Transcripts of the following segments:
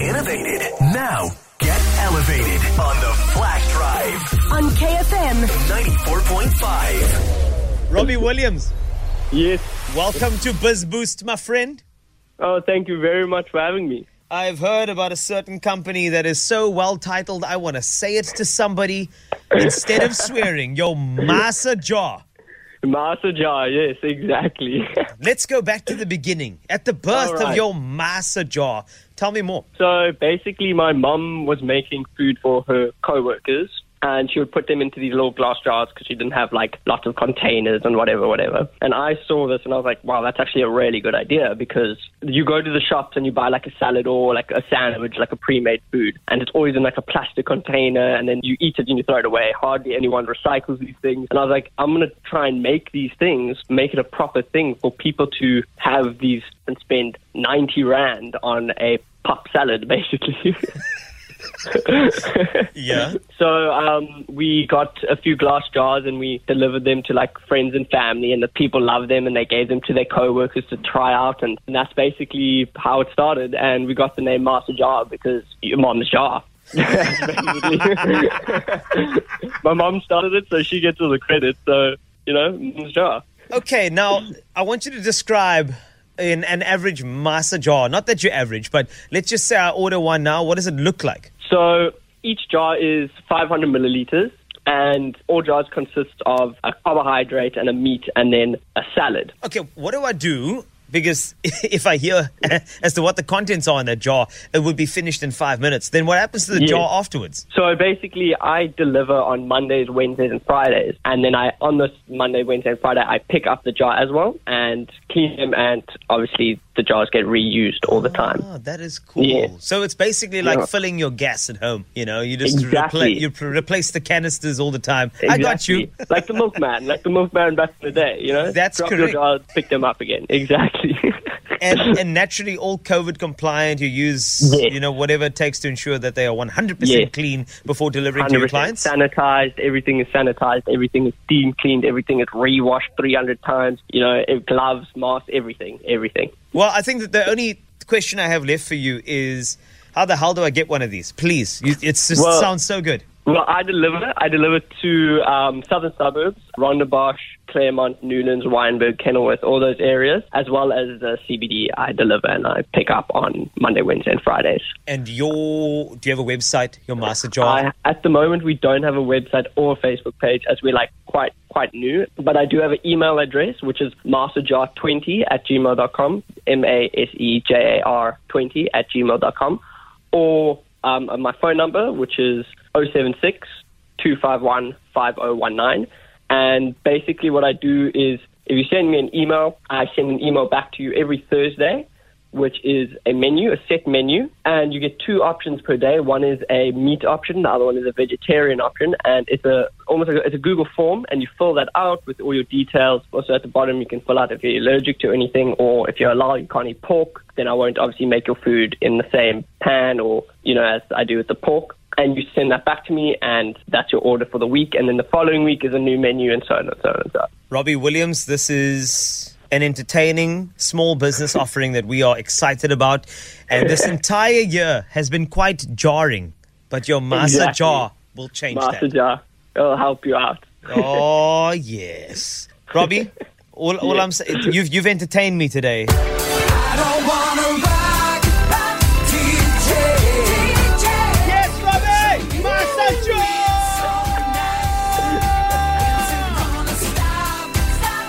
innovated. Now get elevated on the Flash Drive. on KFM. 94.5. Robbie Williams, Yes. welcome to Biz Boost, my friend. Oh, thank you very much for having me. I've heard about a certain company that is so well titled, I want to say it to somebody instead of swearing. Yo, Ma Se Jar. Massa Jaw, yes, exactly. Let's go back to the beginning. At the birth All of your Ma Se Jar. Tell me more. so basically, my mum was making food for her co-workers, and she would put them into these little glass jars because she didn't have like lots of containers and whatever, whatever. And I saw this, and I was like, wow, that's actually a really good idea because you go to the shops and you buy like a salad or like a sandwich, like a pre-made food, and it's always in like a plastic container, and then you eat it and you throw it away. Hardly anyone recycles these things. And I was like, I'm gonna try and make these things, make it a proper thing for people to have these and spend 90 rand on a pop salad, basically. Yeah. So um, we got a few glass jars and we delivered them to like friends and family, and the people loved them and they gave them to their co-workers to try out, and, and that's basically how it started. And we got the name Ma Se Jar because your mom's jar. My mom started it, so she gets all the credit. So you know, mom's jar. Okay, now I want you to describe in an average Ma Se Jar. Not that you're average, but let's just say I order one now. What does it look like? So each jar is 500 milliliters, and all jars consist of a carbohydrate and a meat, and then a salad. Okay, what do I do? Because if I hear as to what the contents are in that jar, it would be finished in five minutes. Then what happens to the Yes. jar afterwards? So basically, I deliver on Mondays, Wednesdays, and Fridays, and then I on this Monday, Wednesday, and Friday, I pick up the jar as well and clean them, and obviously the jars get reused all the time. Oh, that is cool. Yeah. So it's basically like Yeah. filling your gas at home. You know, you just Exactly. repla- you replace the canisters all the time. I got you. Like the milkman, like the milkman back in the day. You know, That's Drop correct. Your jars, pick them up again. Exactly. and, and naturally, all COVID compliant. You use, Yes. you know, whatever it takes to ensure that they are 100% clean before delivering to your clients. sanitized. Everything is sanitized. Everything is steam cleaned. Everything is re-washed 300 times. You know, eh, gloves, masks, everything, everything. Well, I think that the only question I have left for you is how the hell do I get one of these? Please. You, it just Well- sounds so good. Well, I deliver. I deliver to um, southern suburbs, Rondebosch, Claremont, Newlands, Wynberg, Kenilworth, all those areas, as well as the CBD. I deliver and I pick up on Monday, Wednesday, and Fridays. And your, do you have a website, your Ma Se Jar? I, at the moment, we don't have a website or a Facebook page as we're like quite quite new. But I do have an email address, which is masejar20 at gmail.com, M A S E J A R 20 at gmail.com, or um, my phone number, which is 076 251 5019. And basically, what I do is if you send me an email, I send an email back to you every Thursday which is a menu, a set menu, and you get two options per day. One is a meat option, the other one is a vegetarian option, and it's a almost like a, it's a Google form, and you fill that out with all your details. Also at the bottom, you can fill out if you're allergic to anything, or if you're allowed, you can't eat pork. Then I won't obviously make your food in the same pan, or you know as I do with the pork. And you send that back to me, and that's your order for the week. And then the following week is a new menu, and so on and so on and so on. Robbie Williams, this is an entertaining small business offering that we are excited about. And this entire year has been quite jarring, but your master Exactly. jar will change Master that. Jar, it'll help you out. Oh, yes. Robbie, all, all I'm saying, you've, you've entertained me today.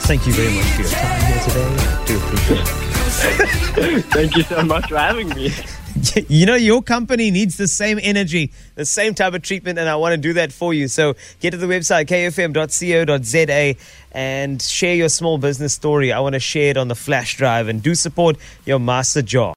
Thank you very much for your time here today. I do appreciate it. Thank you so much for having me. you know, your company needs the same energy, the same type of treatment, and I want to do that for you. So get to the website, kfm.co.za, and share your small business story. I want to share it on the flash drive and do support your Ma Se Jar.